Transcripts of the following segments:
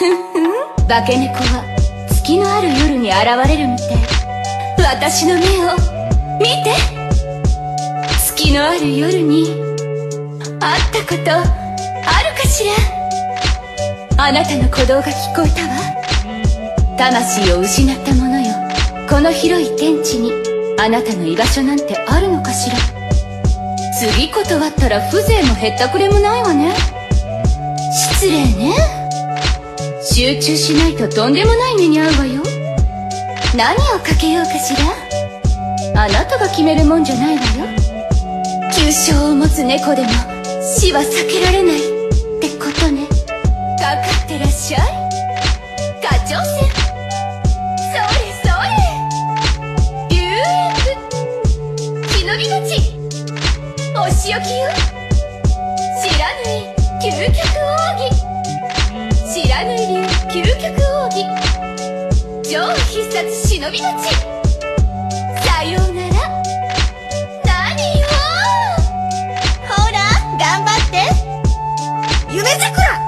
化け猫は月のある夜に現れるみたい。私の目を見て。月のある夜に会ったことあるかしら。あなたの鼓動が聞こえたわ。魂を失った者よ。この広い天地に。あなたの居場所なんてあるのかしら。次断ったら風情もへったくれもないわね。失礼ね。集中しないととんでもない目に遭うわよ。何をかけようかしら？あなたが決めるもんじゃないわよ。急所を持つ猫でも死は避けられないってことね。かかってらっしゃい。課長船それそれビューイング忍び口。お仕置きよ。知らぬい究極。超必殺忍び口さようなら。何よほら、頑張って。夢桜。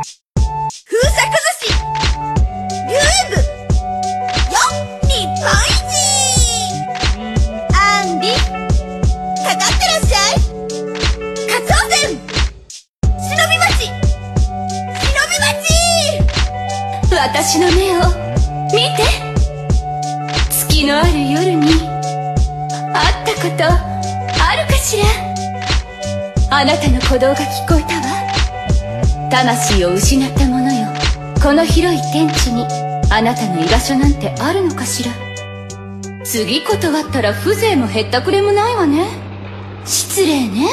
風作寿司ビューイングよっ日本一アンリかかってらっしゃい。カツオ船忍び町忍び町私の目を見て。のある夜に会ったことあるかしら？あなたの鼓動が聞こえたわ。魂を失った者よ。この広い天地にあなたの居場所なんてあるのかしら？次断ったら風情もへったくれもないわね。失礼ね。